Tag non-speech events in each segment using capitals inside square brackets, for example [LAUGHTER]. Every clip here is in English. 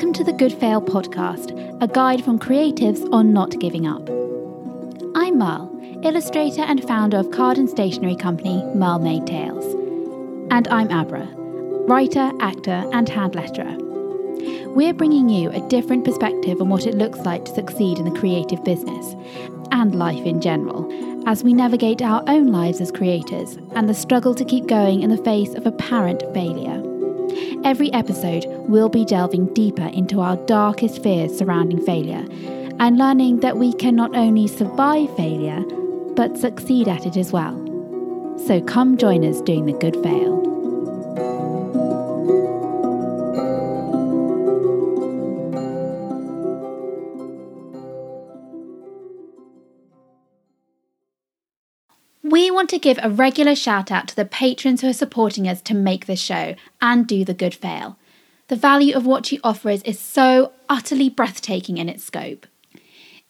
Welcome to the Good Fail podcast, a guide from creatives on not giving up. I'm Merle, illustrator and founder of card and stationery company Merle Made Tales. And I'm Abra, writer, actor, and hand letterer. We're bringing you a different perspective on what it looks like to succeed in the creative business and life in general, as we navigate our own lives as creators and the struggle to keep going in the face of apparent failure. Every episode, we'll be delving deeper into our darkest fears surrounding failure and learning that we can not only survive failure, but succeed at it as well. So come join us doing the good fail. We want to give a regular shout out to the patrons who are supporting us to make this show and do the good fail. The value of what you offer us is so utterly breathtaking in its scope.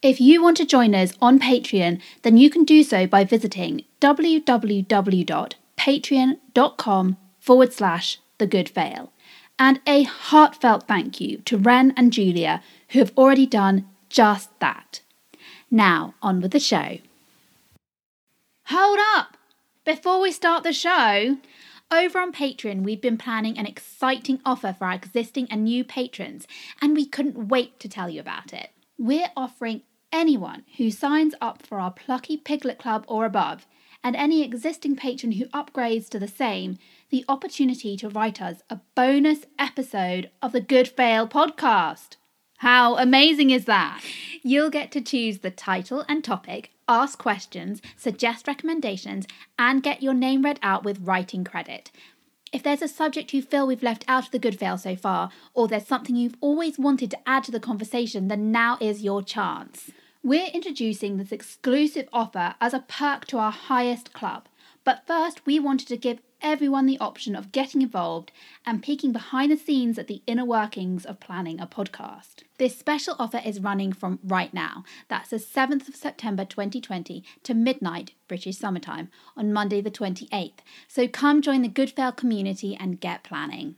If you want to join us on Patreon, then you can do so by visiting www.patreon.com forward slash the good fail. And a heartfelt thank you to Ren and Julia, who have already done just that. Now, on with the show. Hold up! Before we start the show, over on Patreon, we've been planning an exciting offer for our existing and new patrons, and we couldn't wait to tell you about it. We're offering anyone who signs up for our Plucky Piglet Club or above, and any existing patron who upgrades to the same, the opportunity to write us a bonus episode of the Good Fail podcast. How amazing is that? You'll get to choose the title and topic, ask questions, suggest recommendations, and get your name read out with writing credit. If there's a subject you feel we've left out of the good so far, or there's something you've always wanted to add to the conversation, then now is your chance. We're introducing this exclusive offer as a perk to our highest club. But first, we wanted to give everyone the option of getting involved and peeking behind the scenes at the inner workings of planning a podcast. This special offer is running from right now. That's the 7th of September 2020 to midnight British summertime on Monday the 28th. So come join the Good Fail community and get planning.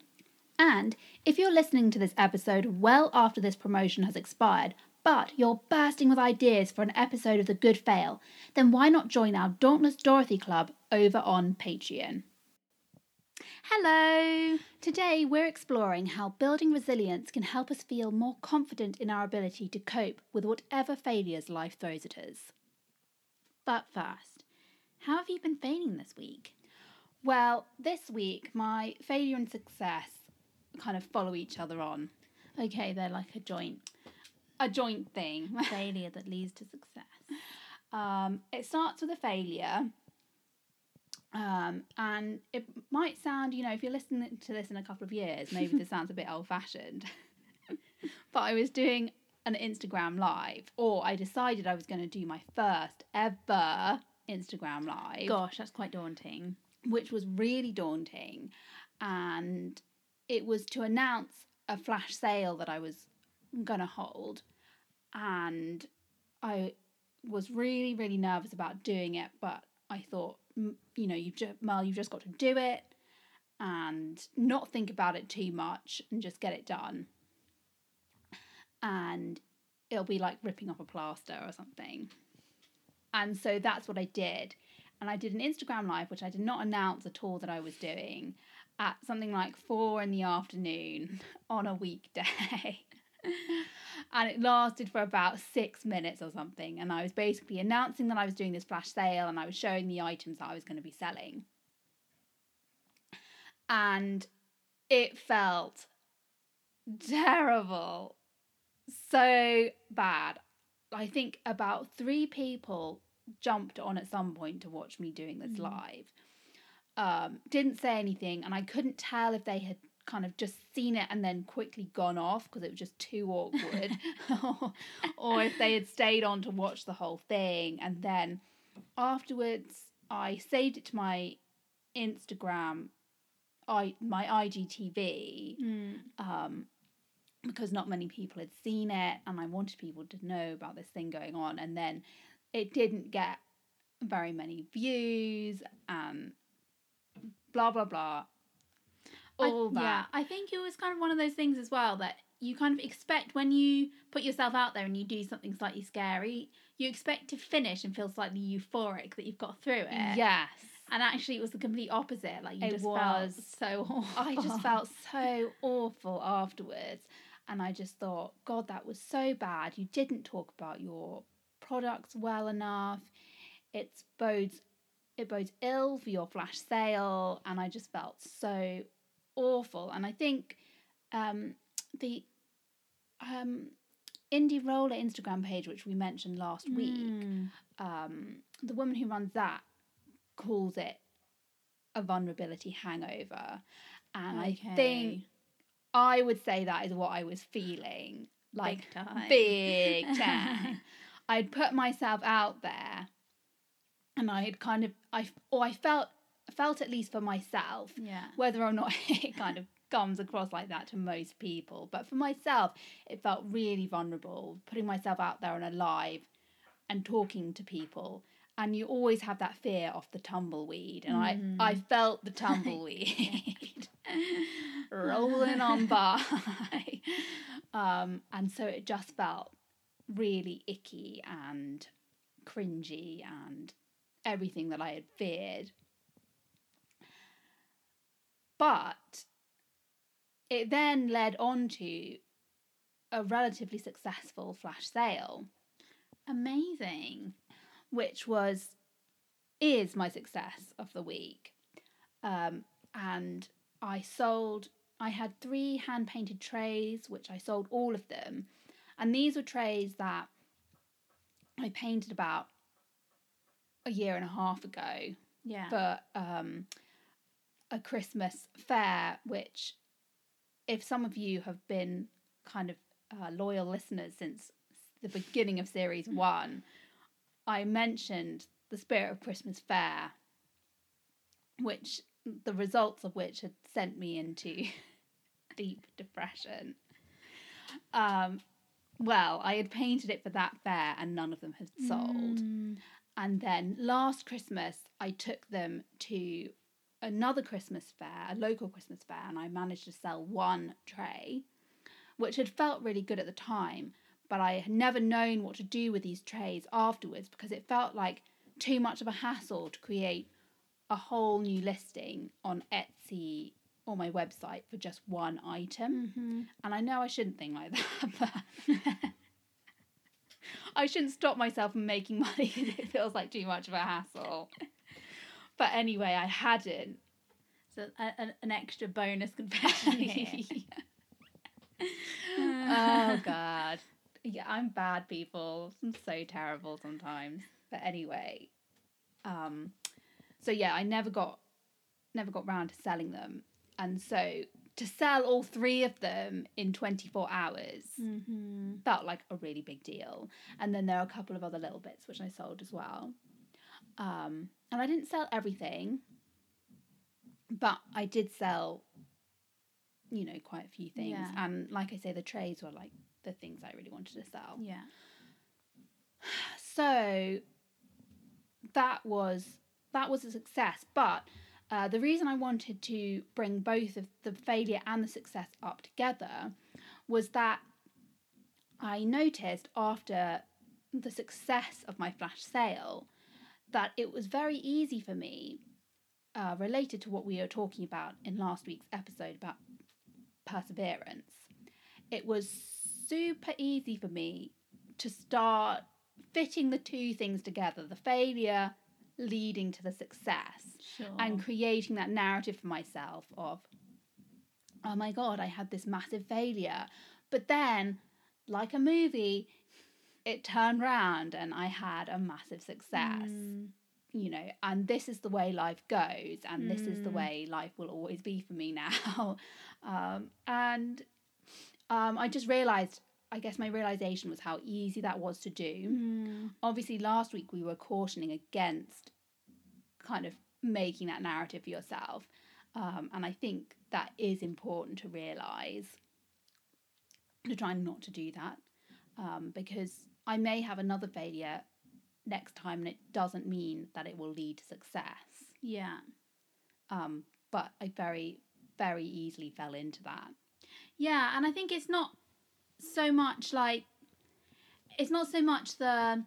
And if you're listening to this episode well after this promotion has expired, but you're bursting with ideas for an episode of The Good Fail, then why not join our Dauntless Dorothy Club over on Patreon? Hello! Today we're exploring how building resilience can help us feel more confident in our ability to cope with whatever failures life throws at us. But first, how have you been feeling this week? Well, this week my failure and success kind of follow each other on. Okay, they're like a joint a joint thing. failure that leads to success. [LAUGHS] Um, it starts with a failure um, and it might sound, you know, if you're listening to this in a couple of years, maybe this [LAUGHS] sounds a bit old fashioned. but I was doing an Instagram live, or I decided I was going to do my first ever Instagram live. Gosh, that's quite daunting. Which was really daunting. And it was to announce a flash sale that I was going to hold. And I was really, really nervous about doing it, but I thought you know, you've just, Mel, you've just got to do it and not think about it too much and just get it done. And it'll be like ripping off a plaster or something. And so that's what I did. And I did an Instagram live, which I did not announce at all that I was doing, at something like four in the afternoon [LAUGHS] on a weekday. And it lasted for about six minutes or something. And I was basically announcing that I was doing this flash sale and I was showing the items that I was going to be selling. And it felt terrible. So bad. I think about three people jumped on at some point to watch me doing this mm. live. Um, didn't say anything, and I couldn't tell if they had kind of just seen it and then quickly gone off because it was just too awkward. [LAUGHS] Or, if they had stayed on to watch the whole thing. And then afterwards I saved it to my Instagram I my IGTV mm. um because not many people had seen it and I wanted people to know about this thing going on. And then it didn't get very many views and blah blah blah all I, that. Yeah, I think it was kind of one of those things as well that you kind of expect when you put yourself out there and you do something slightly scary, you expect to finish and feel slightly euphoric that you've got through it. Yes. And actually, it was the complete opposite. Like you It just was felt so [LAUGHS] awful. I just felt so awful afterwards. And I just thought, God, that was so bad. You didn't talk about your products well enough. It's bodes it bodes ill for your flash sale. And I just felt so awful. And I think um, the um, indie roller Instagram page, which we mentioned last week, um, the woman who runs that calls it a vulnerability hangover. And I think I would say that is what I was feeling. Like Big time. big time. [LAUGHS] I'd put myself out there and I had kind of I or I felt felt at least for myself Yeah. whether or not [LAUGHS] it kind of comes across like that to most people. But for myself it felt really vulnerable putting myself out there and alive, and talking to people. And you always have that fear of the tumbleweed. And I I felt the [LAUGHS] tumbleweed [LAUGHS] rolling on by. Um and so it just felt really icky and cringy and everything that I had feared but it then led on to a relatively successful flash sale Amazing. which was is my success of the week. Um, and I sold. I had three hand painted trays, which I sold all of them, and these were trays that I painted about a year and a half ago Yeah. But um, a Christmas fair, which, if some of you have been kind of uh, loyal listeners since the beginning of series one, I mentioned the Spirit of Christmas Fair, which the results of which had sent me into [LAUGHS] deep depression. Um, well, I had painted it for that fair and none of them had sold. And then last Christmas, I took them to another Christmas fair, a local Christmas fair, and I managed to sell one tray, which had felt really good at the time. But I had never known what to do with these trays afterwards because it felt like too much of a hassle to create a whole new listing on Etsy or my website for just one item. Mm-hmm. And I know I shouldn't think like [LAUGHS] that, but I shouldn't stop myself from making money [LAUGHS] because it feels like too much of a hassle. But anyway, I hadn't. So a, a- an extra bonus confession [LAUGHS] here. [LAUGHS] oh god. Yeah, I'm bad people. I'm so terrible sometimes. But anyway, um so yeah, I never got never got round to selling them. And so to sell all three of them in 24 hours felt like a really big deal. And then there are a couple of other little bits which I sold as well. Um, and I didn't sell everything, but I did sell, you know, quite a few things. Yeah. And like I say, the trays were like the things I really wanted to sell. yeah. So that was that was a success. But uh, the reason I wanted to bring both of the failure and the success up together was that I noticed after the success of my flash sale that it was very easy for me, uh, related to what we were talking about in last week's episode about perseverance. It was super easy for me to start fitting the two things together the failure leading to the success Sure. and creating that narrative for myself of oh my god i had this massive failure but then like a movie it turned round and i had a massive success. You know and this is the way life goes and this is the way life will always be for me [LAUGHS] now. Um, and um, i just realized i guess my realization was how easy that was to do. Obviously last week we were cautioning against kind of making that narrative for yourself um, and i think that is important to realize to try not to do that um, because i may have another failure next time and it doesn't mean that it will lead to success yeah. um, but i very very easily fell into that Yeah, and I think it's not so much like it's not so much the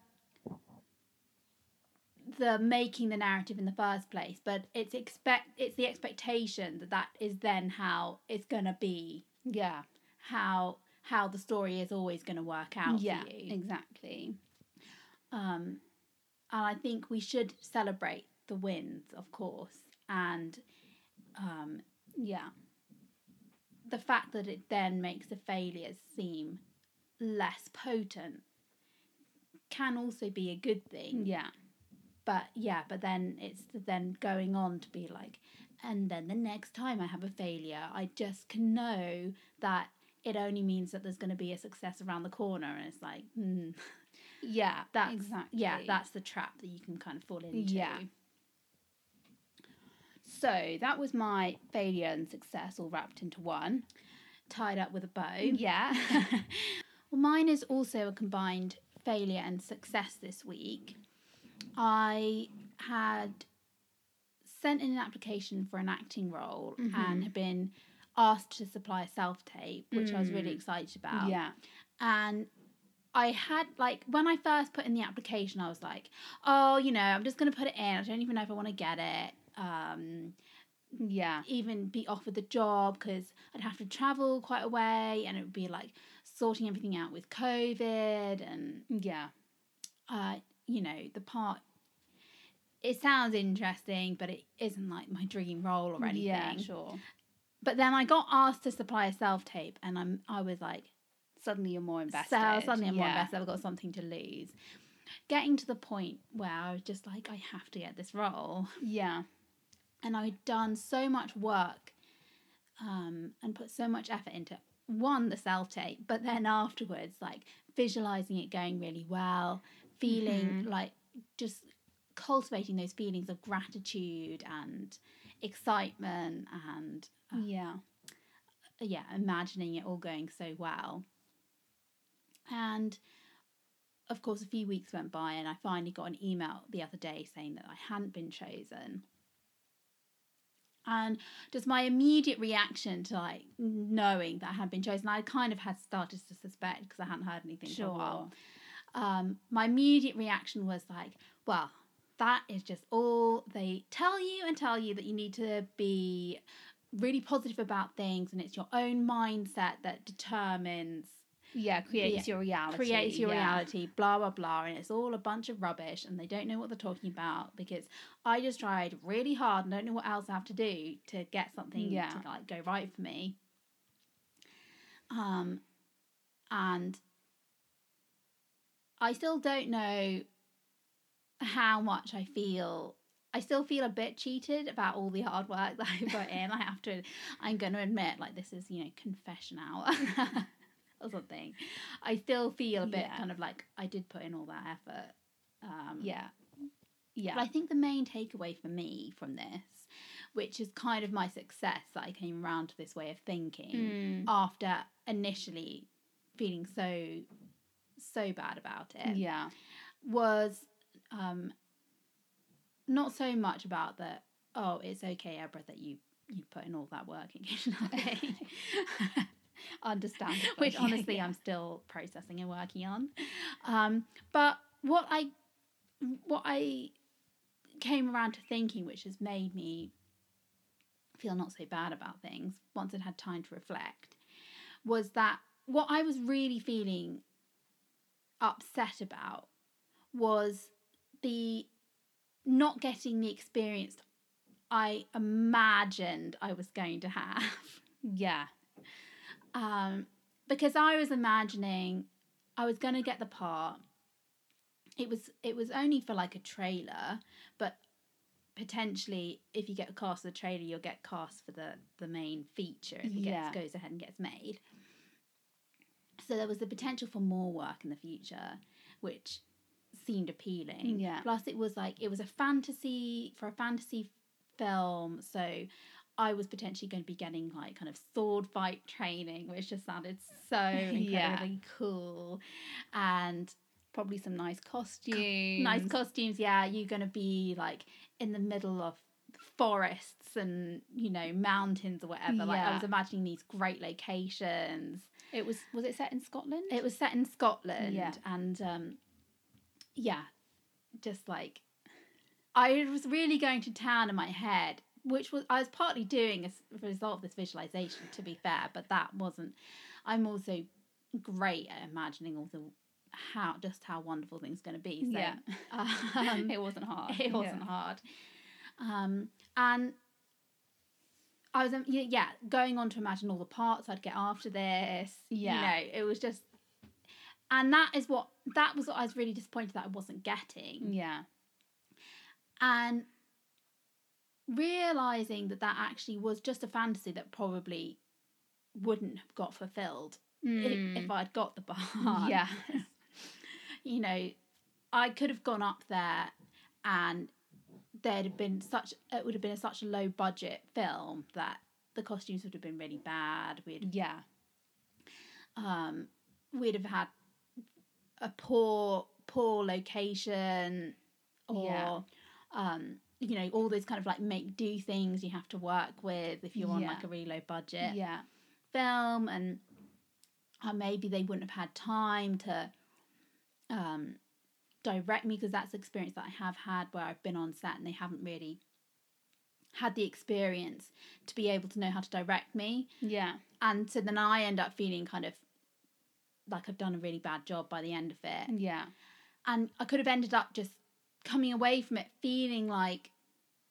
the making the narrative in the first place, but it's expect it's the expectation that that is then how it's gonna be, Yeah. how how the story is always gonna work out Yeah. for you. Exactly. Um, and I think we should celebrate the wins, of course, and um, Yeah. the fact that it then makes the failures seem less potent can also be a good thing. Yeah. But yeah, but then it's then going on to be like, and then the next time I have a failure, I just can know that it only means that there's going to be a success around the corner, and it's like, hmm, Yeah. [LAUGHS] that's exactly. yeah, that's the trap that you can kind of fall into. Yeah. So that was my failure and success all wrapped into one. tied up with a bow. Yeah. [LAUGHS] [LAUGHS] Well, mine is also a combined failure and success this week. I had sent in an application for an acting role and had been asked to supply a self tape, which I was really excited about. yeah. And I had, like, when I first put in the application, I was like, oh, you know, I'm just going to put it in. I don't even know if I want to get it. Um, Yeah. even be offered the job because I'd have to travel quite a way and it would be like sorting everything out with COVID and Yeah. uh, you know the part. It sounds interesting, but it isn't like my dream role or anything. Yeah, sure. But then I got asked to supply a self tape, and I'm I was like, Suddenly you're more invested. so suddenly I'm more Yeah. invested. I've got something to lose. Getting to the point where I was just like, I have to get this role. Yeah. and I'd done so much work um, and put so much effort into one the self tape, but then afterwards, like visualizing it going really well, feeling like just cultivating those feelings of gratitude and excitement and Yeah. yeah, imagining it all going so well. And of course, a few weeks went by, and I finally got an email the other day saying that I hadn't been chosen. And just my immediate reaction to like knowing that I had been chosen, I kind of had started to suspect because I hadn't heard anything for a while. Um, my immediate reaction was like, well, that is just all they tell you and tell you that you need to be really positive about things, and it's your own mindset that determines Yeah, creates Yeah. your reality. creates your yeah. reality, blah blah blah, and it's all a bunch of rubbish, and they don't know what they're talking about because I just tried really hard and don't know what else I have to do to get something Yeah. to like go right for me. Um, and I still don't know how much I feel. I still feel a bit cheated about all the hard work that I put in. I have to. I'm going to admit, like this is you know confession hour. [LAUGHS] or something. I still feel a bit Yeah. kind of like I did put in all that effort. Um, Yeah. But Yeah. I think the main takeaway for me from this, which is kind of my success that I came around to this way of thinking Mm. after initially feeling so, so bad about it, yeah. was um, not so much about that. oh, it's okay, Abra, that you, you put in all that work in Kitchen [LAUGHS] Understandable. which honestly Yeah. I'm still processing and working on. Um, but what I what I came around to thinking, which has made me feel not so bad about things once I'd had time to reflect, was that what I was really feeling upset about was the not getting the experience I imagined I was going to have. [LAUGHS] Yeah. um, because I was imagining I was going to get the part. It was it was only for like a trailer, but potentially if you get cast for the trailer, you'll get cast for the the main feature if it Yeah. gets, goes ahead and gets made. So there was the potential for more work in the future, which seemed appealing. Yeah. Plus, it was like it was a fantasy for a fantasy film, so I was potentially going to be getting like kind of sword fight training, which just sounded [LAUGHS] so Yeah. incredibly cool, and Probably some nice costumes. nice costumes. Yeah, you're going to be like in the middle of forests and you know mountains or whatever. Like I was imagining these great locations. It was was it set in Scotland? It was set in Scotland, Yeah. and um, yeah, just like I was really going to town in my head, which was I was partly doing as a result of this visualization. To be fair, but that wasn't. I'm also great at imagining all the how just how wonderful things going to be. So, Yeah. [LAUGHS] um, [LAUGHS] it wasn't hard. it wasn't Yeah. hard. Um, and I was, um, yeah, going on to imagine all the parts I'd get after this. Yeah. You know, it was just, and that is what, that was what I was really disappointed that I wasn't getting. Yeah. And realizing that that actually was just a fantasy that probably wouldn't have got fulfilled if, if I'd got the bar. Yeah. [LAUGHS] you know, I could have gone up there and there'd have been such it would have been a, such a low budget film that the costumes would have been really bad. We'd Yeah. um we'd have had a poor poor location or Yeah. um you know all those kind of like make do things you have to work with if you're on Yeah. like a really low budget Yeah. film and uh, maybe they wouldn't have had time to um, direct me because that's the experience that I have had where I've been on set and they haven't really had the experience to be able to know how to direct me Yeah. and so then I end up feeling kind of like I've done a really bad job by the end of it Yeah. and I could have ended up just coming away from it feeling like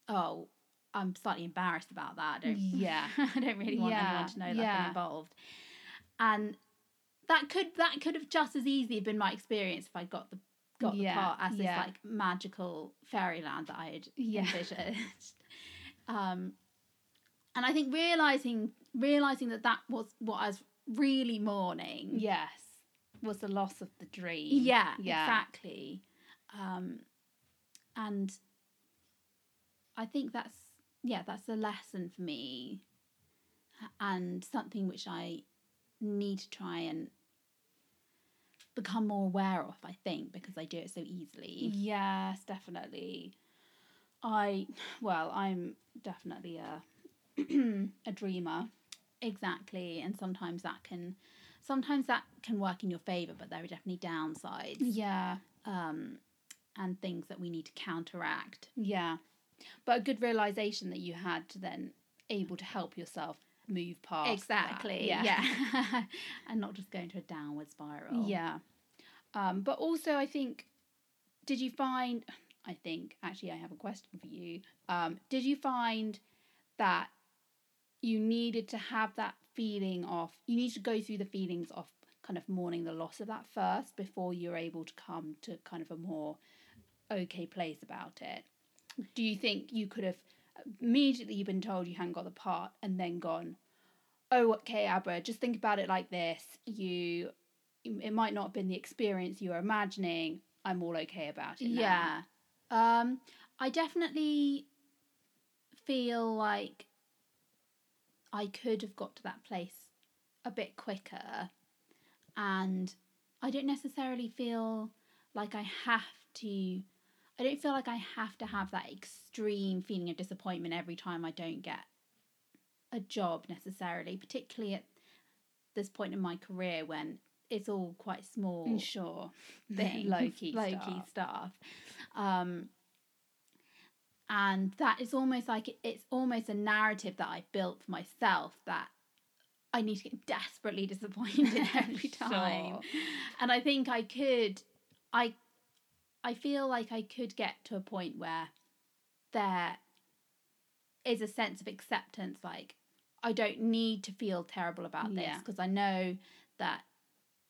oh I'm slightly embarrassed about that I don't Yeah. [LAUGHS] I don't really want Yeah, anyone to know that I've been involved. And that could that could have just as easily been my experience if I got the got Yeah, the part as this like magical fairyland that I had Yeah. envisioned. [LAUGHS] um, and I think realizing realizing that that was what I was really mourning. Yes. Was the loss of the dream. Yeah, Yeah. exactly. Um, and I think that's yeah, that's a lesson for me, and something which I need to try and become more aware of. I think because I do it so easily. Yes, definitely. I well, I'm definitely a [CLEARS THROAT] a dreamer. Exactly, and sometimes that can, sometimes that can work in your favor, but there are definitely downsides. Yeah. Um, and things that we need to counteract. Yeah. But a good realization that you had to then able to help yourself move past. that. Exactly. Yeah. Yeah. [LAUGHS] [LAUGHS] and not just go into a downward spiral. Yeah. Um, but also, I think, did you find, I think, actually, I have a question for you. Um, did you find that you needed to have that feeling of, you need to go through the feelings of kind of mourning the loss of that first before you're able to come to kind of a more okay place about it? Do you think you could have immediately you've been told you hadn't got the part and then gone, oh, okay, Abra, just think about it like this. You, it might not have been the experience you were imagining. I'm all okay about it. now." Yeah. Um, I definitely feel like I could have got to that place a bit quicker. And I don't necessarily feel like I have to. I don't feel like I have to have that extreme feeling of disappointment every time I don't get a job necessarily, particularly at this point in my career when it's all quite small Sure. [LAUGHS] thing, [LAUGHS] Low key low stuff. key stuff. Um, and that is almost like it's almost a narrative that I built for myself that I need to get desperately [LAUGHS] disappointed [LAUGHS] every time. And I think I could, I, I feel like I could get to a point where there is a sense of acceptance, like I don't need to feel terrible about this Yeah. because I know that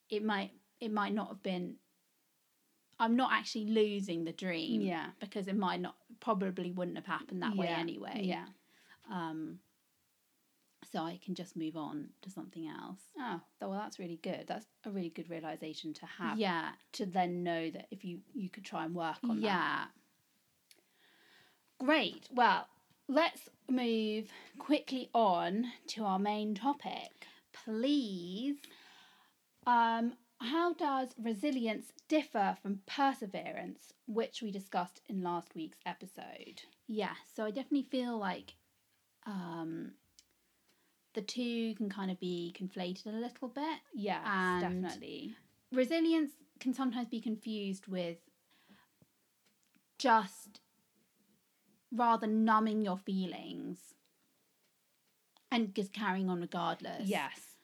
it might it might not have been I'm not actually losing the dream. Yeah. Because it might not probably wouldn't have happened that way anyway. Yeah. Um so I can just move on to something else. Oh, well, that's really good. That's a really good realization to have. Yeah. To then know that if you you could try and work on that. Yeah. Great. Well, let's move quickly on to our main topic. Please. Um, how does resilience differ from perseverance, which we discussed in last week's episode? Yeah, so I definitely feel like um, the two can kind of be conflated a little bit. Yes, And- definitely. Resilience can sometimes be confused with just rather numbing your feelings and just carrying on regardless. Yes,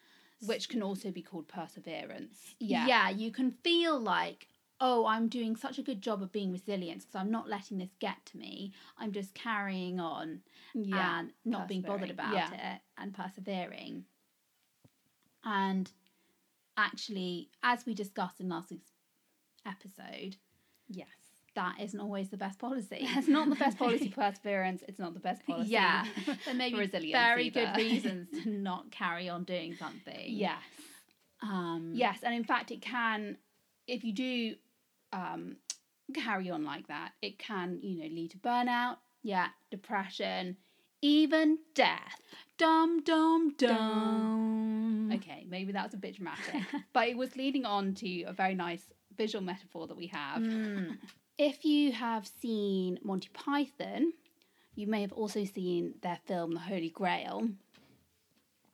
which can also be called perseverance. Yeah. Yeah. you can feel like, oh, I'm doing such a good job of being resilient because I'm not letting this get to me. I'm just carrying on Yeah. and not being bothered about Yeah. it and persevering. And actually, as we discussed in last week's episode, Yes. That isn't always the best policy. [LAUGHS] It's not the best policy for [LAUGHS] perseverance. It's not the best policy. Yeah, [LAUGHS] there may be very good reasons to not carry on doing something. yes. Um, Yes, and in fact, it can, if you do um, carry on like that, it can, you know, lead to burnout, Yeah. depression, even death. Dum dum Dum. dum. Okay, maybe that was a bit dramatic, but it was leading on to a very nice visual metaphor that we have. Mm. If you have seen Monty Python, you may have also seen their film The Holy Grail.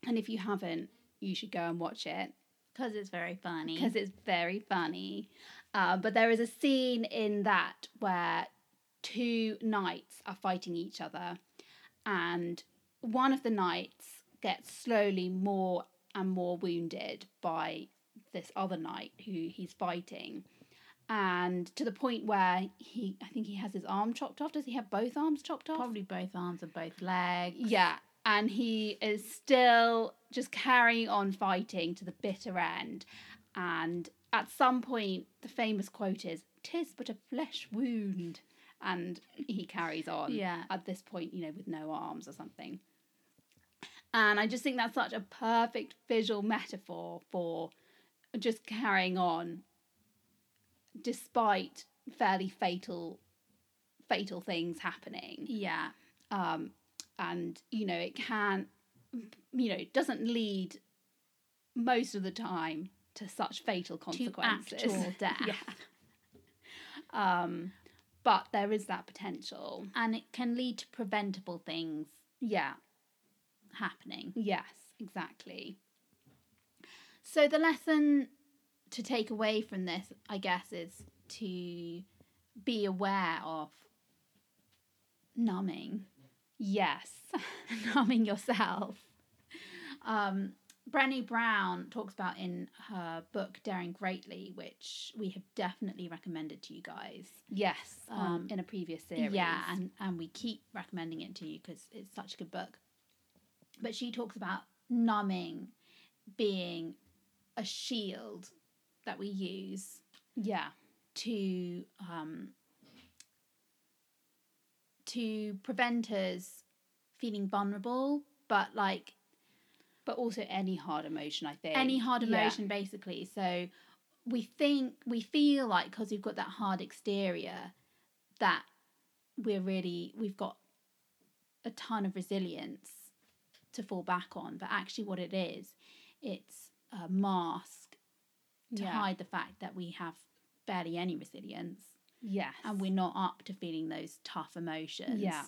And if you haven't, you should go and watch it Because it's very funny. because it's very funny. Uh, but there is a scene in that where two knights are fighting each other, and one of the knights gets slowly more and more wounded by this other knight who he's fighting. And to the point where he, I think he has his arm chopped off. Does he have both arms chopped off? Probably both arms and both legs. Yeah, and he is still just carrying on fighting to the bitter end. And at some point, the famous quote is, "Tis but a flesh wound," and he carries on. Yeah. At this point, you know, with no arms or something. And I just think that's such a perfect visual metaphor for just carrying on, despite fairly fatal, fatal things happening Yeah. um, and you know it can you know it doesn't lead most of the time to such fatal To consequences actual [LAUGHS] death. yeah um but there is that potential And it can lead to preventable things yeah happening. yes exactly So the lesson to take away from this, I guess, is to be aware of numbing, yes [LAUGHS] numbing yourself. Um, Brené Brown talks about in her book Daring Greatly, which we have definitely recommended to you guys. yes um, Um, in a previous series Yeah, and, and we keep recommending it to you because it's such a good book. But she talks about numbing being a shield that we use yeah to um, to prevent us feeling vulnerable, but like but also any hard emotion i think any hard Yeah. emotion, basically. So we think we feel like because we've got that hard exterior that we're really we've got a ton of resilience to fall back on, but actually, what it is, it's a mask to yeah hide the fact that we have barely any resilience yes and we're not up to feeling those tough emotions. Yeah.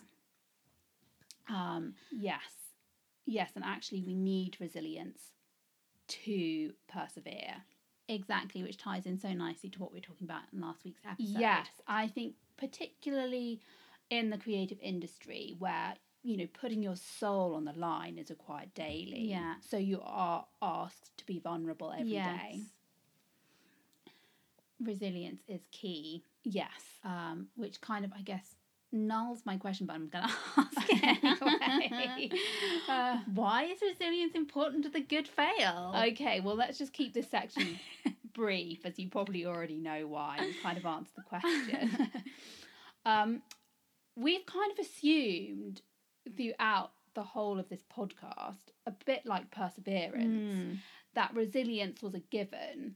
Um, Yes. Yes, and actually we need resilience to persevere. exactly, which ties in so nicely to what we were talking about in last week's episode. Yes, I think particularly in the creative industry where you know putting your soul on the line is required daily. Yeah. So you are asked to be vulnerable every day. Resilience is key, Yes. um, which kind of, I guess, nulls my question, but I'm going [LAUGHS] to ask it anyway. [LAUGHS] Uh, Why is resilience important to the good fail? okay, well let's just keep this section [LAUGHS] brief, as you probably already know why. You kind of answered the question. um, we've kind of assumed throughout the whole of this podcast, a bit like perseverance, Mm. that resilience was a given.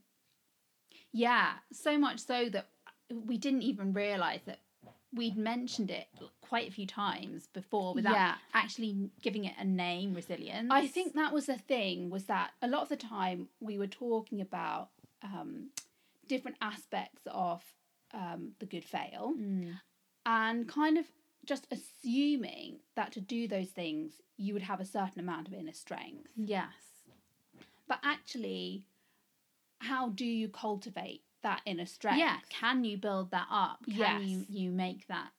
Yeah, so much so that we didn't even realise that we'd mentioned it quite a few times before without Yeah. actually giving it a name, resilience. I think that was the thing was that a lot of the time we were talking about um, different aspects of um, the good fail Mm. and kind of just assuming that to do those things you would have a certain amount of inner strength. Yes. But actually, how do you cultivate that inner strength? Yeah. Can you build that up? Can you Yes. you make that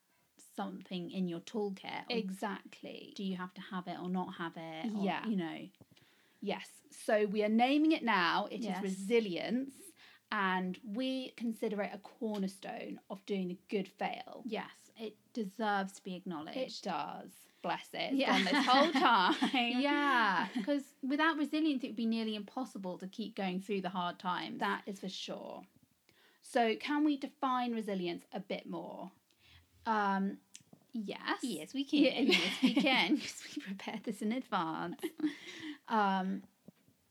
something in your toolkit? Exactly. do you have to have it or not have it? or, Yeah. You know. Yes. So we are naming it now. It is Yes. resilience, and we consider it a cornerstone of doing the good fail. Yes. It deserves to be acknowledged. It does. Bless it. Yeah. this [LAUGHS] whole time. yeah, [LAUGHS] because without resilience, it would be nearly impossible to keep going through the hard times. That is for sure. So, can we define resilience a bit more? Um, yes. Yes, we Yeah, can. yes, we [LAUGHS] can. Because we prepared this in advance. Um,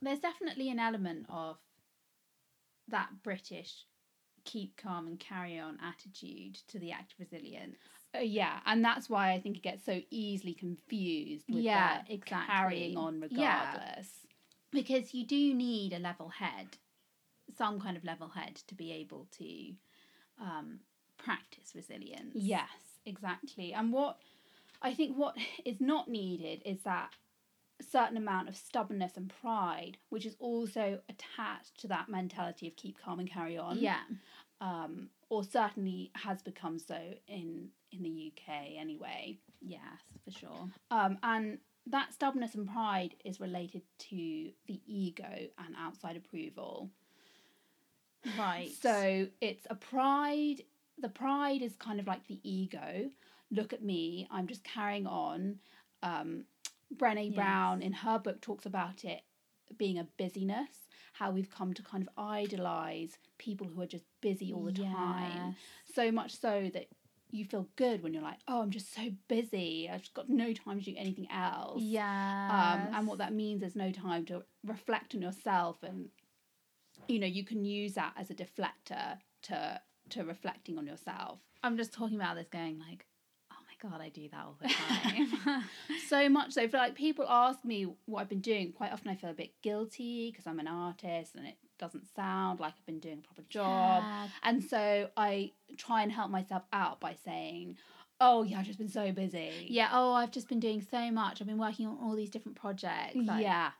there's definitely an element of that British keep calm and carry on attitude to the act of resilience. Uh, yeah, and that's why I think it gets so easily confused with Yeah, that exactly. carrying on Yeah. regardless. Because you do need a level head, some kind of level head to be able to um, practice resilience. Yes, exactly. And what I think what is not needed is that certain amount of stubbornness and pride, which is also attached to that mentality of keep calm and carry on. Yeah. Um, or certainly has become so in in the UK anyway. Yes, for sure. Um, and that stubbornness and pride is related to the ego and outside approval. Right. [LAUGHS] So it's a pride. The pride is kind of like the ego. Look at me. I'm just carrying on. Um, Brené Yes. Brown in her book talks about it being a busyness. How we've come to kind of idolize people who are just busy all the time. So much so that you feel good when you're like, oh, I'm just so busy. I've just got no time to do anything else. Yeah. Um, and what that means is no time to reflect on yourself and you know you can use that as a deflector to to reflecting on yourself I'm just talking about this going like, oh my god, I do that all the [LAUGHS] time. [LAUGHS] so much so for like people ask me what i've been doing quite often i feel a bit guilty because i'm an artist and it doesn't sound like i've been doing a proper job Yeah. and so i try and help myself out by saying oh yeah i've just been so busy Yeah, oh, I've just been doing so much. I've been working on all these different projects. like- yeah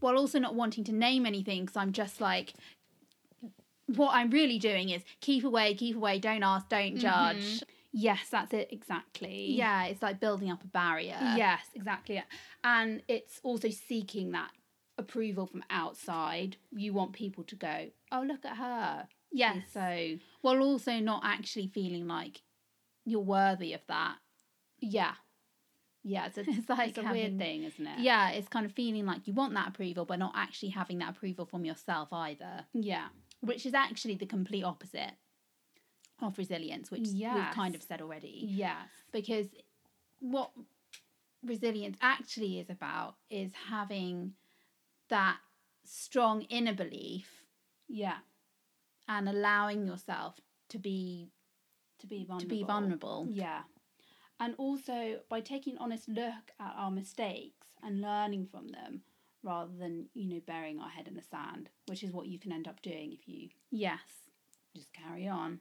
While also not wanting to name anything because I'm just like, what I'm really doing is keep away, keep away, don't ask, don't mm-hmm. judge. yes that's it exactly Yeah, it's like building up a barrier. Yes, exactly. And it's also seeking that approval from outside. You want people to go, oh, look at her. Yes. So, While also not actually feeling like you're worthy of that. yeah. Yeah, [LAUGHS] it's a, It's like it's a having- weird thing, isn't it? Yeah, it's kind of feeling like you want that approval, but not actually having that approval from yourself either. Yeah. which is actually the complete opposite of resilience, which we've kind of said already. Yes. Because what resilience actually is about is having that strong inner belief Yeah. and allowing yourself to be To be vulnerable. to be vulnerable. Yeah. And also by taking an honest look at our mistakes and learning from them rather than, you know, burying our head in the sand, which is what you can end up doing if you Yes. just carry on.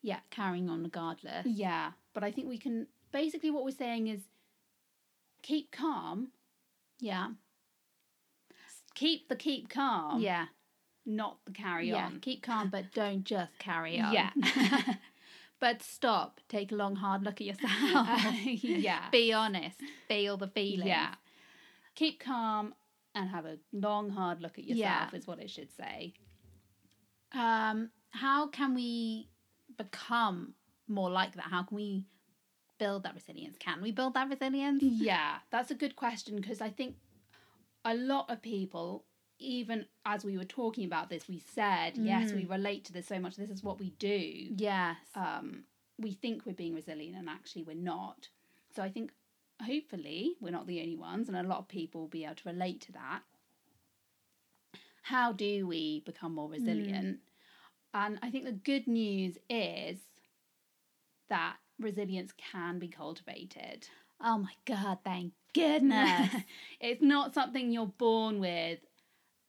Yeah, carrying on regardless. Yeah, but I think we can basically what we're saying is keep calm, Yeah. Keep the keep calm, Yeah. not the carry yeah. on. Keep calm, but don't just carry on. Yeah. [LAUGHS] but stop. Take a long, hard look at yourself. [LAUGHS] yeah. [LAUGHS] Be honest. Feel the feelings. Yeah. Keep calm and have a long hard look at yourself Yeah. is what it should say. Um, how can we become more like that? How can we build that resilience? Can we build that resilience? Yeah, that's a good question because I think a lot of people even as we were talking about this we said yes we relate to this so much this is what we do Yes. um, we think we're being resilient and actually we're not. So I think hopefully we're not the only ones, and a lot of people will be able to relate to that. How do we become more resilient? And I think the good news is that resilience can be cultivated. oh my god, thank goodness. [LAUGHS] it's not something you're born with,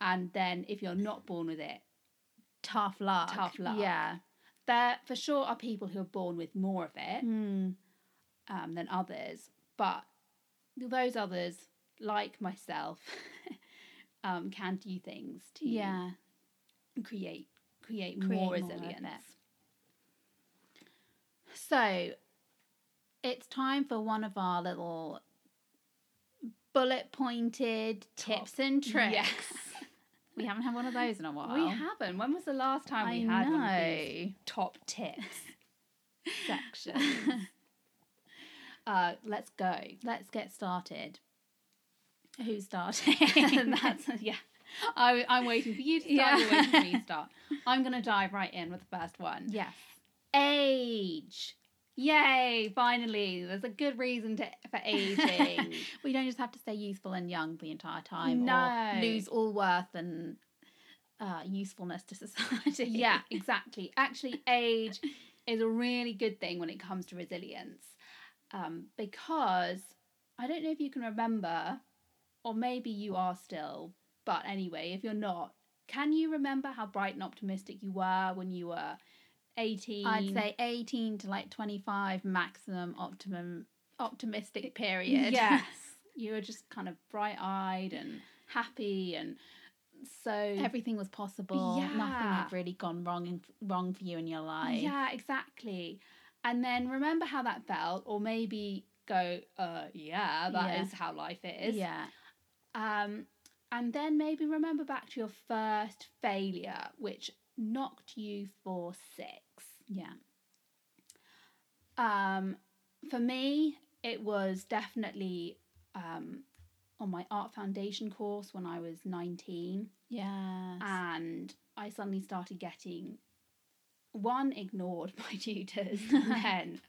and then if you're not born with it, tough luck. Tough luck. Yeah. There for sure are people who are born with more of it Mm. um, than others, but those others, like myself, [LAUGHS] um, can do things to Yeah. create create, Create more more resilience. it. So it's time for one of our little bullet pointed tips and tricks. Yes. [LAUGHS] We haven't had one of those in a while. We haven't. When was the last time I we had one of these top tips [LAUGHS] sections? [LAUGHS] uh, let's go. Let's get started. Who's starting? That's yeah. I, I'm waiting for you to start. Yeah. You're waiting for me to start. I'm gonna dive right in with the first one. yes. Age. Yay! Finally, there's a good reason to for aging. [LAUGHS] we don't just have to stay youthful and young the entire time No. or lose all worth and uh, usefulness to society. yeah, [LAUGHS] exactly. Actually, age is a really good thing when it comes to resilience, um, because I don't know if you can remember, or maybe you are still. But anyway, if you're not, can you remember how bright and optimistic you were when you were 18? I'd say 18 to like 25 maximum optimum optimistic period. Yes. [LAUGHS] you were just kind of bright eyed and happy and so Everything was possible. yeah. Nothing had really gone wrong in, wrong for you in your life. Yeah, exactly. And then remember how that felt, or maybe go, uh, yeah, that is Yeah. how life is. Yeah. Um, and then maybe remember back to your first failure, which knocked you for six. Yeah. Um, for me, it was definitely um, on my art foundation course when I was 19. Yes. and I suddenly started getting one ignored [LAUGHS] by tutors, and [LAUGHS] then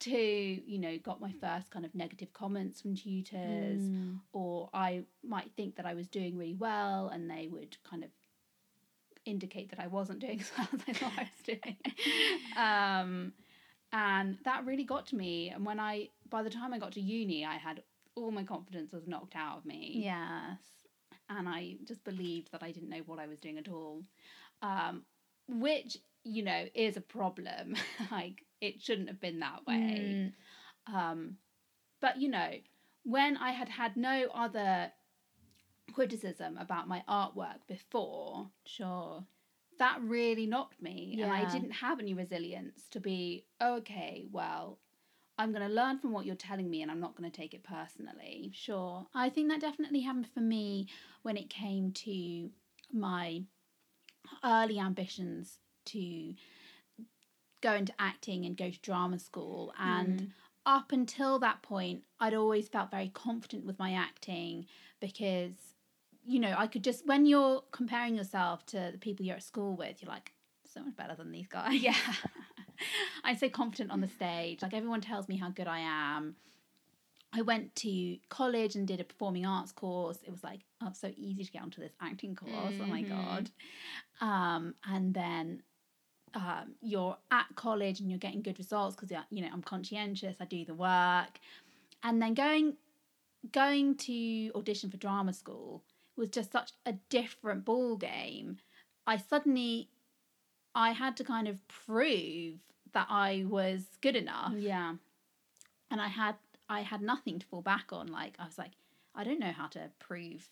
two, you know, got my first kind of negative comments from tutors, Mm. or I might think that I was doing really well, and they would kind of indicate that I wasn't doing as well [LAUGHS] as I thought I was doing. um, and that really got to me. And when I, by the time I got to uni, I had all my confidence was knocked out of me Yes. and I just believed that I didn't know what I was doing at all, um, which you know is a problem. [LAUGHS] like it shouldn't have been that way. Mm. Um, but you know, when I had had no other criticism about my artwork before, Sure. that really knocked me, and I didn't have any resilience to be oh, okay. Well, I'm going to learn from what you're telling me, and I'm not going to take it personally. Sure. I think that definitely happened for me when it came to my early ambitions to go into acting and go to drama school. And hmm. up until that point, I'd always felt very confident with my acting because, you know, I could just, when you're comparing yourself to the people you're at school with, you're like, so much better than these guys. Yeah. [LAUGHS] I say confident on the stage. Like everyone tells me how good I am. I went to college and did a performing arts course. It was like, oh, so easy to get onto this acting course. Oh my Mhm. god. Um, and then um, you're at college and you're getting good results because you know I'm conscientious. I do the work, and then going going to audition for drama school was just such a different ball game. I suddenly I had to kind of prove that I was good enough Yeah. and I had I had nothing to fall back on. Like I was like, I don't know how to prove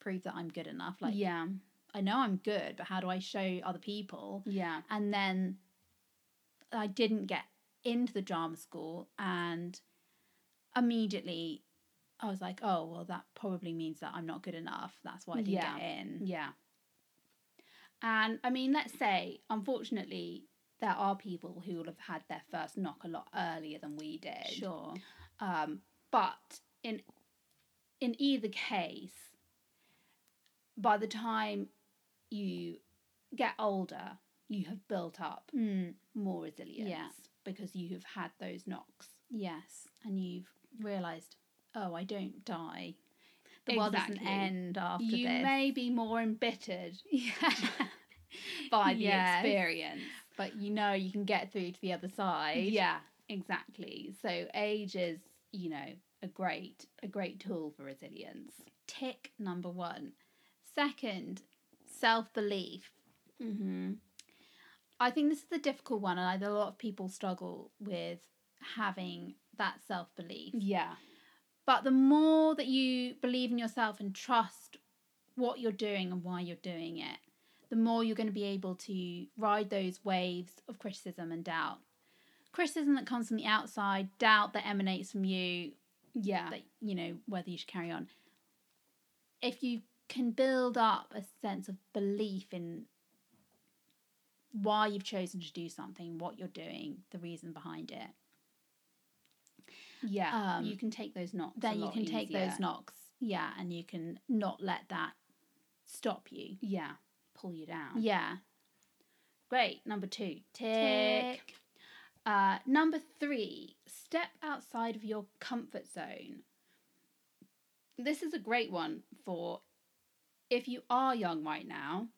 prove that I'm good enough. Like yeah. I know I'm good, but how do I show other people? Yeah. And then I didn't get into the drama school and immediately I was like, oh well that probably means that I'm not good enough. That's why I didn't Yeah. get in. Yeah. And I mean, let's say, unfortunately, there are people who will have had their first knock a lot earlier than we did. Sure. Um, but in in either case, by the time you get older, you have built up Mm, more resilience Yeah. because you have had those knocks. yes. And you've realised, oh, I don't die. The world doesn't end after you this. You may be more embittered [LAUGHS] by the Yes. experience. but you know you can get through to the other side. Yeah, exactly. So age is, you know, a great a great tool for resilience. Tick number one. Second, self belief. Mm-hmm. I think this is the difficult one, and I a lot of people struggle with having that self belief. Yeah. But the more that you believe in yourself and trust what you're doing and why you're doing it, the more you're going to be able to ride those waves of criticism and doubt. Criticism that comes from the outside, doubt that emanates from you, Yeah. that you know whether you should carry on. If you can build up a sense of belief in why you've chosen to do something, what you're doing, the reason behind it, yeah. um, you can take those knocks. then you can take those knocks, yeah, and you can not let that stop you. Yeah. Pull you down. Yeah, Great. Number two. tick. Uh, number three, step outside of your comfort zone. This is a great one for if you are young right now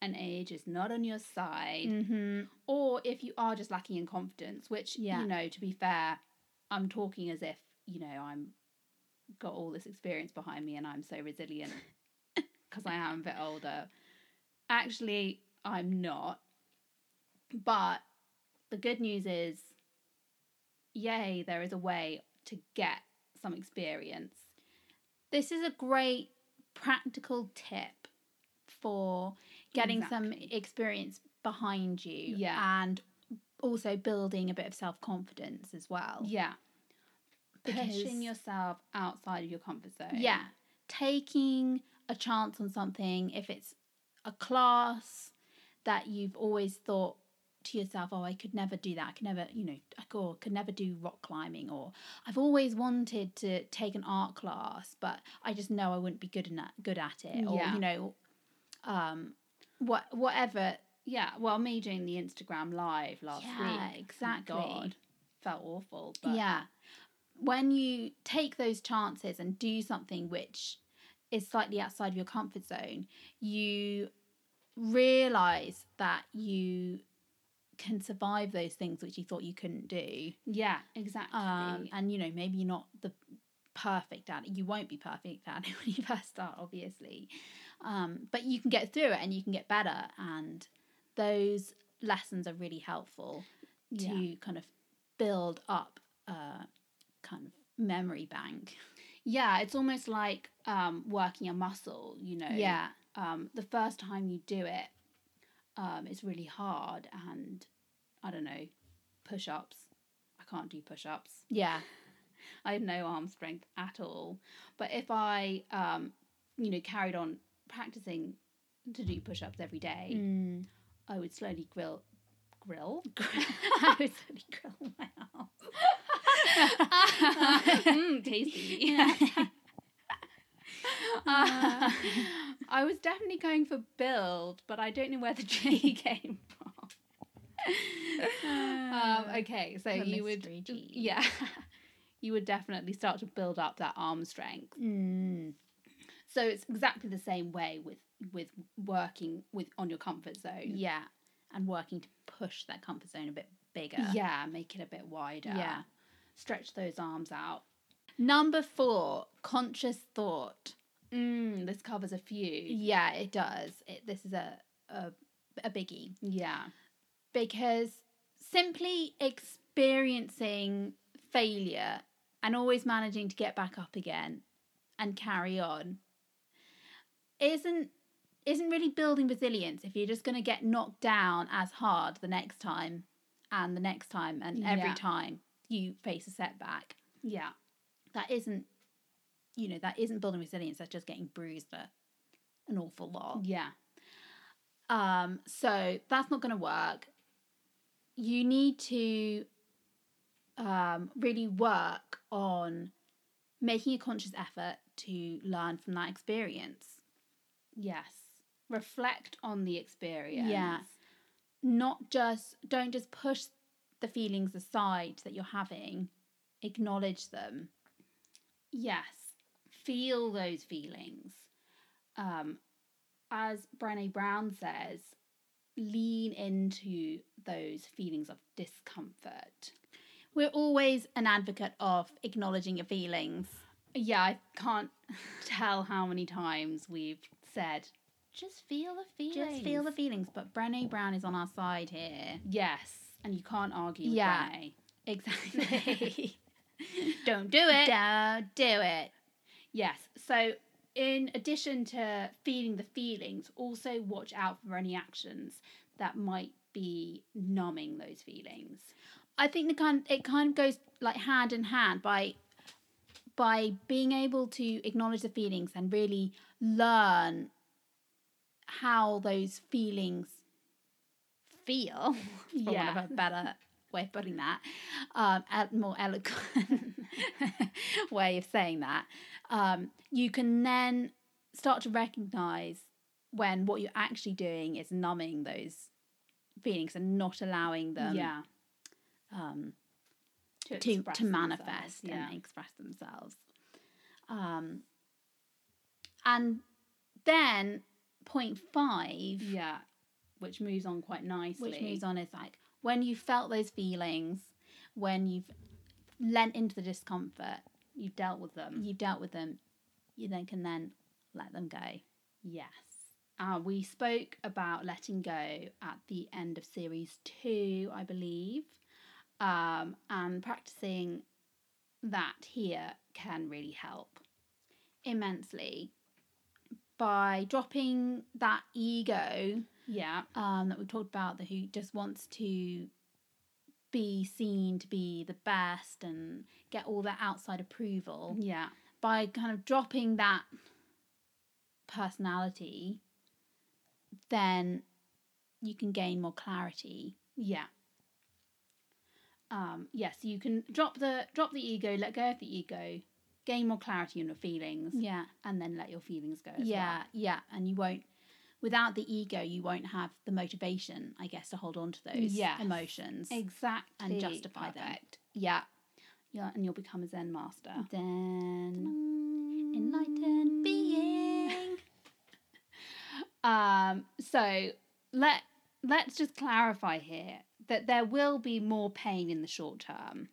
and age is not on your side, Mm-hmm. or if you are just lacking in confidence, which, Yeah. you know, to be fair, I'm talking as if, you know, I'm got all this experience behind me and I'm so resilient [LAUGHS] because I am a bit older. Actually, I'm not. But the good news is, yay, there is a way to get some experience. This is a great practical tip for getting some experience behind you Yeah. and also building a bit of self confidence as well. Yeah. Because- Pushing yourself outside of your comfort zone. Yeah. Taking a chance on something, if it's a class that you've always thought to yourself, oh, I could never do that. I could never, you know, I could, could never do rock climbing, or I've always wanted to take an art class, but I just know I wouldn't be good at good at it, or Yeah. you know, um, what whatever. Yeah. Well, me doing the Instagram live last Yeah, week. exactly. God, felt awful. But yeah. When you take those chances and do something which is slightly outside of your comfort zone, you realize that you can survive those things which you thought you couldn't do. Yeah, exactly. Um, and you know, maybe you're not the perfect at it. You won't be perfect at it [LAUGHS] when you first start, obviously. Um, but you can get through it and you can get better. And those lessons are really helpful Yeah. to kind of build up a kind of memory bank. yeah, it's almost like um, working a muscle, you know. Yeah. Um, the first time you do it, um, it's really hard. And I don't know, push ups. I can't do push ups. Yeah. [LAUGHS] I have no arm strength at all. But if I, um, you know, carried on practicing to do push ups every day, Mm. I would slowly grill, grill. [LAUGHS] [LAUGHS] I would slowly grill my arms. mm, tasty. [LAUGHS] Uh, I was definitely going for build, but I don't know where the G came from. um, okay, so you would, G. yeah, you would definitely start to build up that arm strength. Mm. So it's exactly the same way with with working with on your comfort zone. Yeah. And working to push that comfort zone a bit bigger. Yeah, make it a bit wider. Yeah. Stretch those arms out. Number four, conscious thought. Mm, this covers a few. Yeah, it does. It, this is a, a a biggie Yeah. because simply experiencing failure and always managing to get back up again and carry on isn't isn't really building resilience if you're just going to get knocked down as hard the next time and the next time and every Yeah. time you face a setback Yeah. that isn't you know that isn't building resilience that's just getting bruised a, an awful lot Yeah. um so that's not going to work you need to um really work on making a conscious effort to learn from that experience Yes. Reflect on the experience. Yeah. not just don't just push the feelings aside that you're having acknowledge them Yes. Feel those feelings. Um, as Brené Brown says, lean into those feelings of discomfort. we're always an advocate of acknowledging your feelings Yeah, I can't [LAUGHS] tell how many times we've said just feel the feelings. Just feel the feelings. But Brené Brown is on our side here. Yes, and you can't argue with Yeah. Brené. Exactly. [LAUGHS] Don't do it. Don't do it. Yes. So, in addition to feeling the feelings, also watch out for any actions that might be numbing those feelings. I think the kind it kind of goes like hand in hand by by being able to acknowledge the feelings and really learn how those feelings feel, [LAUGHS] for want of a better way of putting that, um, a more eloquent [LAUGHS] way of saying that, um, you can then start to recognize when what you're actually doing is numbing those feelings and not allowing them yeah. um, To to to manifest Yeah. and express themselves. Um, and then point five, Yeah. Which moves on quite nicely. which moves on, is like when you felt those feelings, when you've lent into the discomfort, You've dealt with them. you've dealt with them, you then can then let them go. Yes. Uh, we spoke about letting go at the end of series two, I believe. Um, and practicing that here can really help. immensely by dropping that ego Yeah. um, that we talked about, the who just wants to be seen to be the best and get all that outside approval. Yeah. By kind of dropping that personality, then you can gain more clarity. Yeah. Um, yes, you can drop the drop the ego, let go of the ego, gain more clarity on your feelings, Yeah, and then let your feelings go as yeah, yeah, and you won't. Without the ego, you won't have the motivation, I guess, to hold on to those Yes. emotions. well. Exactly. And justify them. Yeah. Yeah, and you'll become a Zen master. Then enlightened being. [LAUGHS] Um, so let let's just clarify here that there will be more pain in the short term.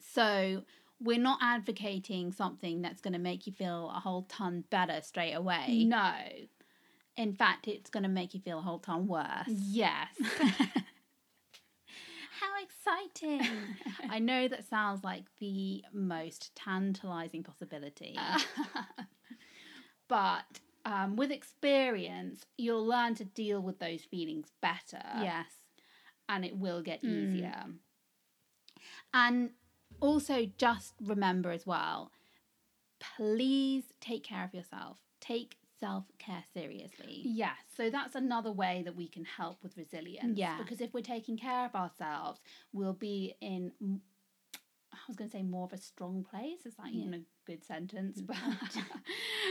So we're not advocating something that's going to make you feel a whole ton better straight away. No. In fact, it's going to make you feel a whole ton worse. Yes. [LAUGHS] How exciting! [LAUGHS] I know that sounds like the most tantalizing possibility. [LAUGHS] but um, with experience, you'll learn to deal with those feelings better. yes. And it will get Mm. easier. And also, just remember as well please take care of yourself. Take self care seriously. Yes, so that's another way that we can help with resilience. Yeah. Because if we're taking care of ourselves, we'll be in, I was going to say more of a strong place. It's not even a good sentence, but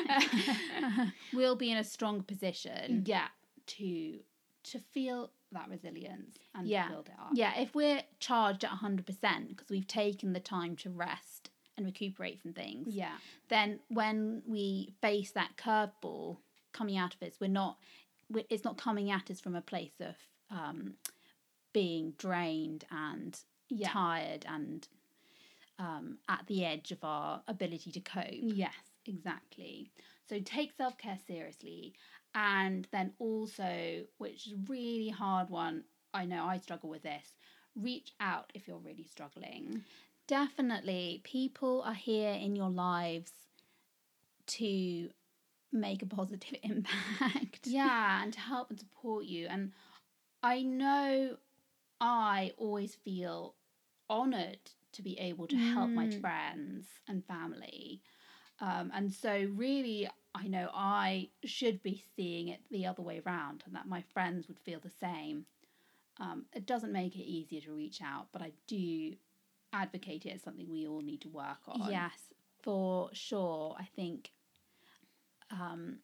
[LAUGHS] [LAUGHS] we'll be in a strong position. yeah, to to feel that resilience and Yeah. build it up. Yeah, if we're charged at 100% because we've taken the time to rest and recuperate from things, Yeah. then when we face that curveball coming out of us, we're not, we it's not coming at us from a place of um, being drained and Yeah. tired and um, at the edge of our ability to cope. Yes, exactly. So take self care seriously. And then also, which is a really hard one, I know I struggle with this, reach out if you're really struggling. Definitely, people are here in your lives to make a positive [LAUGHS] impact. Yeah, and to help and support you. And I know I always feel honoured to be able to help my Mm. friends and family. Um, and so, really, I know I should be seeing it the other way round, and that my friends would feel the same. Um, it doesn't make it easier to reach out, but I do advocate it as something we all need to work on. Yes, for sure. I think, um,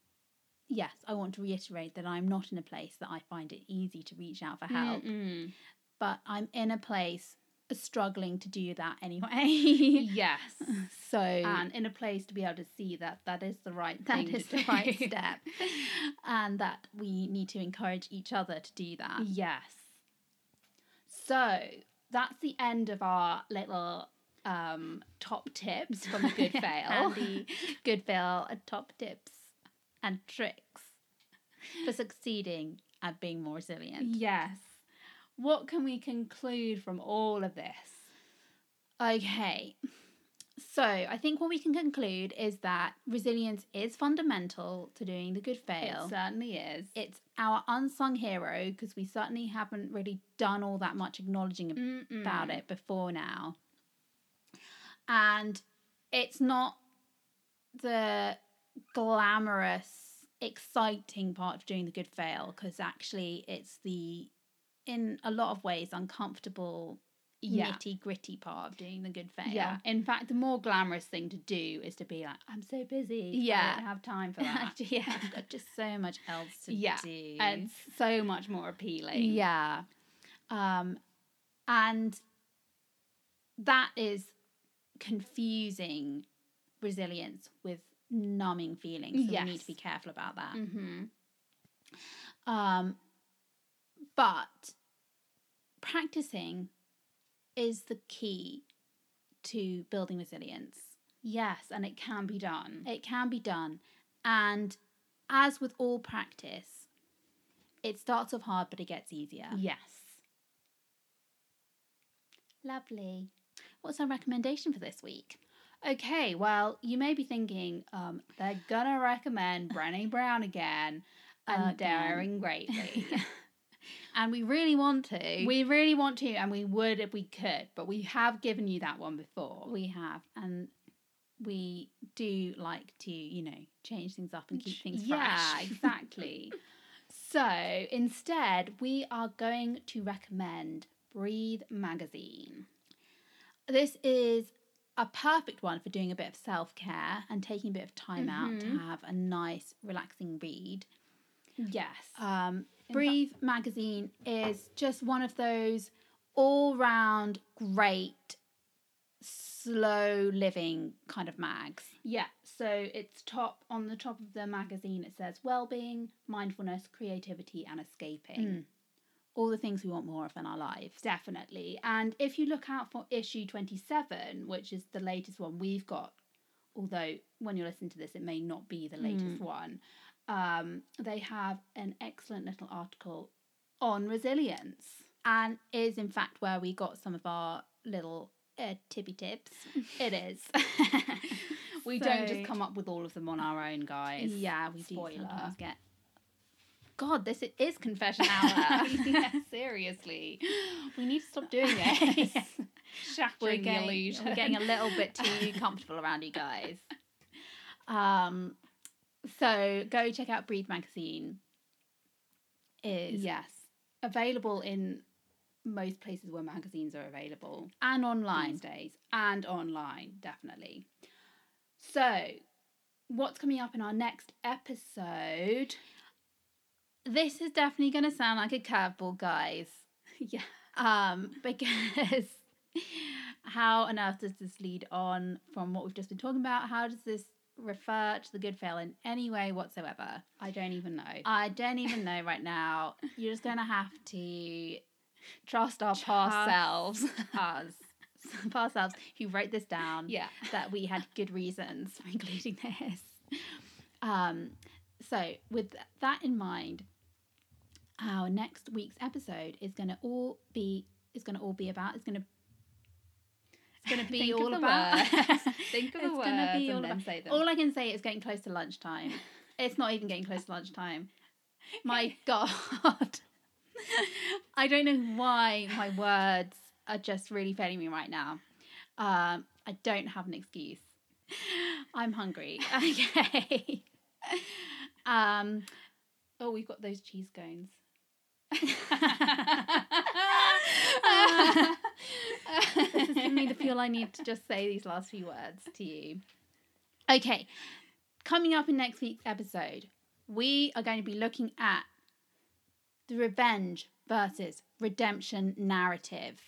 yes, I want to reiterate that I'm not in a place that I find it easy to reach out for help, Mm-mm. but I'm in a place struggling to do that anyway. [LAUGHS] Yes. so and in a place to be able to see that that is the right that is to the right [LAUGHS] step, and that we need to encourage each other to do that. Yes. So that's the end of our little um, top tips from the good [LAUGHS] fail. Handy good fail, top tips and tricks. for succeeding at being more resilient. Yes. What can we conclude from all of this? Okay. So, I think what we can conclude is that resilience is fundamental to doing the good fail. It certainly is. It's our unsung hero because we certainly haven't really done all that much acknowledging Mm-mm. about it before now. And it's not the glamorous, exciting part of doing the good fail because actually it's the, in a lot of ways, uncomfortable, Yeah. nitty gritty part of doing the good fail. Yeah. In fact, the more glamorous thing to do is to be like, I'm so busy. Yeah. I don't have time for that. [LAUGHS] yeah, I've got just so much else to Yeah, do. and so much more appealing. Yeah. Um, and that is confusing resilience with numbing feelings. So we need to be careful about that. Mm-hmm. Um, but practicing is the key to building resilience. Yes, and it can be done. It can be done. And as with all practice, it starts off hard, but it gets easier. Yes. Lovely. What's our recommendation for this week? Okay, well, you may be thinking, um, they're gonna recommend Brené Brown again and Again. Daring Greatly. [LAUGHS] And we really want to. we really want to, and we would if we could, but we have given you that one before. we have, and we do like to, you know, change things up and keep things yeah, fresh. [LAUGHS] exactly. so instead, we are going to recommend Breathe magazine. this is a perfect one for doing a bit of self care and taking a bit of time out to Mhm. have a nice, relaxing read. Yes. Um, Breathe magazine is just one of those all round great, slow living kind of mags. Yeah, so it's top on the top of the magazine. It says well-being, mindfulness, creativity, and escaping. Mm. All the things we want more of in our lives. Definitely. And if you look out for issue twenty-seven, which is the latest one we've got, although when you listen to this, it may not be the latest one. Um, they have an excellent little article on resilience. And is in fact where we got some of our little uh, tippy tips. [LAUGHS] It is. [LAUGHS] we don't just come up with all of them on our own, guys. Yeah, we do Spoiler. sometimes get. God, this is confession [LAUGHS] hour. yeah, seriously. We need to stop doing this. we're Shattering the illusion. we're getting a little bit too comfortable around you guys. Um, so go check out Breathe magazine. Is yes. Available in most places where magazines are available and online. these days. And online, definitely. So, what's coming up in our next episode? This is definitely going to sound like a curveball, guys. [LAUGHS] Yeah. Um, because [LAUGHS] how on earth does this lead on from what we've just been talking about? How does this refer to the good fail in any way whatsoever? I don't even know. I don't even know right now. You're just going to have to Trust our past selves. us, [LAUGHS] past selves who wrote this down. yeah. that we had good reasons for including this. Um, so, with that in mind, our next week's episode is to all be is going to all be about. It's going to it's going to be all about. Think of the [LAUGHS] It's words and all then about- say them. all I can say is getting close to lunchtime. It's not even getting close to lunchtime. My [LAUGHS] God. I don't know why my words are just really failing me right now. Um, I don't have an excuse. I'm hungry. [LAUGHS] Okay. um, oh, we've got those cheese cones. This is giving me the feel I need to just say these last few words to you. Okay, coming up in next week's episode, we are going to be looking at the revenge versus redemption narrative.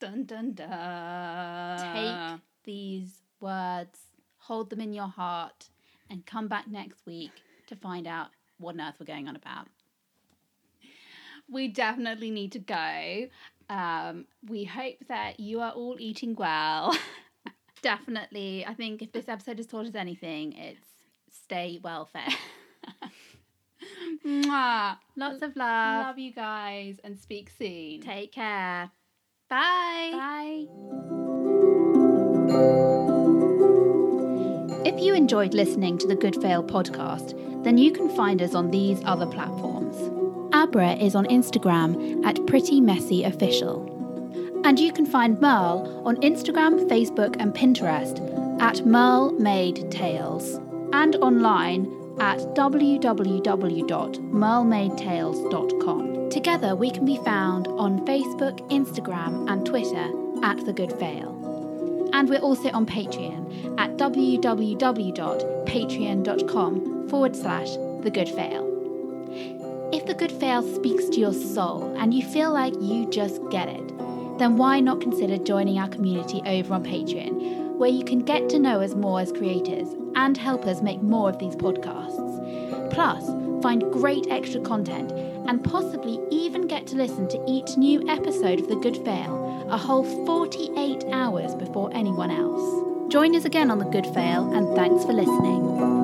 Dun dun dun. Take these words, hold them in your heart, and come back next week to find out what on earth we're going on about. We definitely need to go. Um, we hope that you are all eating well. [LAUGHS] Definitely, I think if this episode has taught us anything, it's stay well [LAUGHS] fed. Mwah. Lots of love. Love you guys and speak soon. Take care. Bye. Bye. If you enjoyed listening to the Good Fail podcast, then you can find us on these other platforms. Abra is on Instagram at Pretty Messy Official. And you can find Merle on Instagram, Facebook, and Pinterest at Merle Made Tales and online at www.merlemadetales.com. Together, we can be found on Facebook, Instagram, and Twitter at The Good Fail. And we're also on Patreon at www.patreon.com forward slash The Good Fail. If The Good Fail speaks to your soul and you feel like you just get it, then why not consider joining our community over on Patreon, where you can get to know us more as creators and help us make more of these podcasts. Plus, find great extra content and possibly even get to listen to each new episode of The Good Fail a whole 48 hours before anyone else. Join us again on The Good Fail and thanks for listening.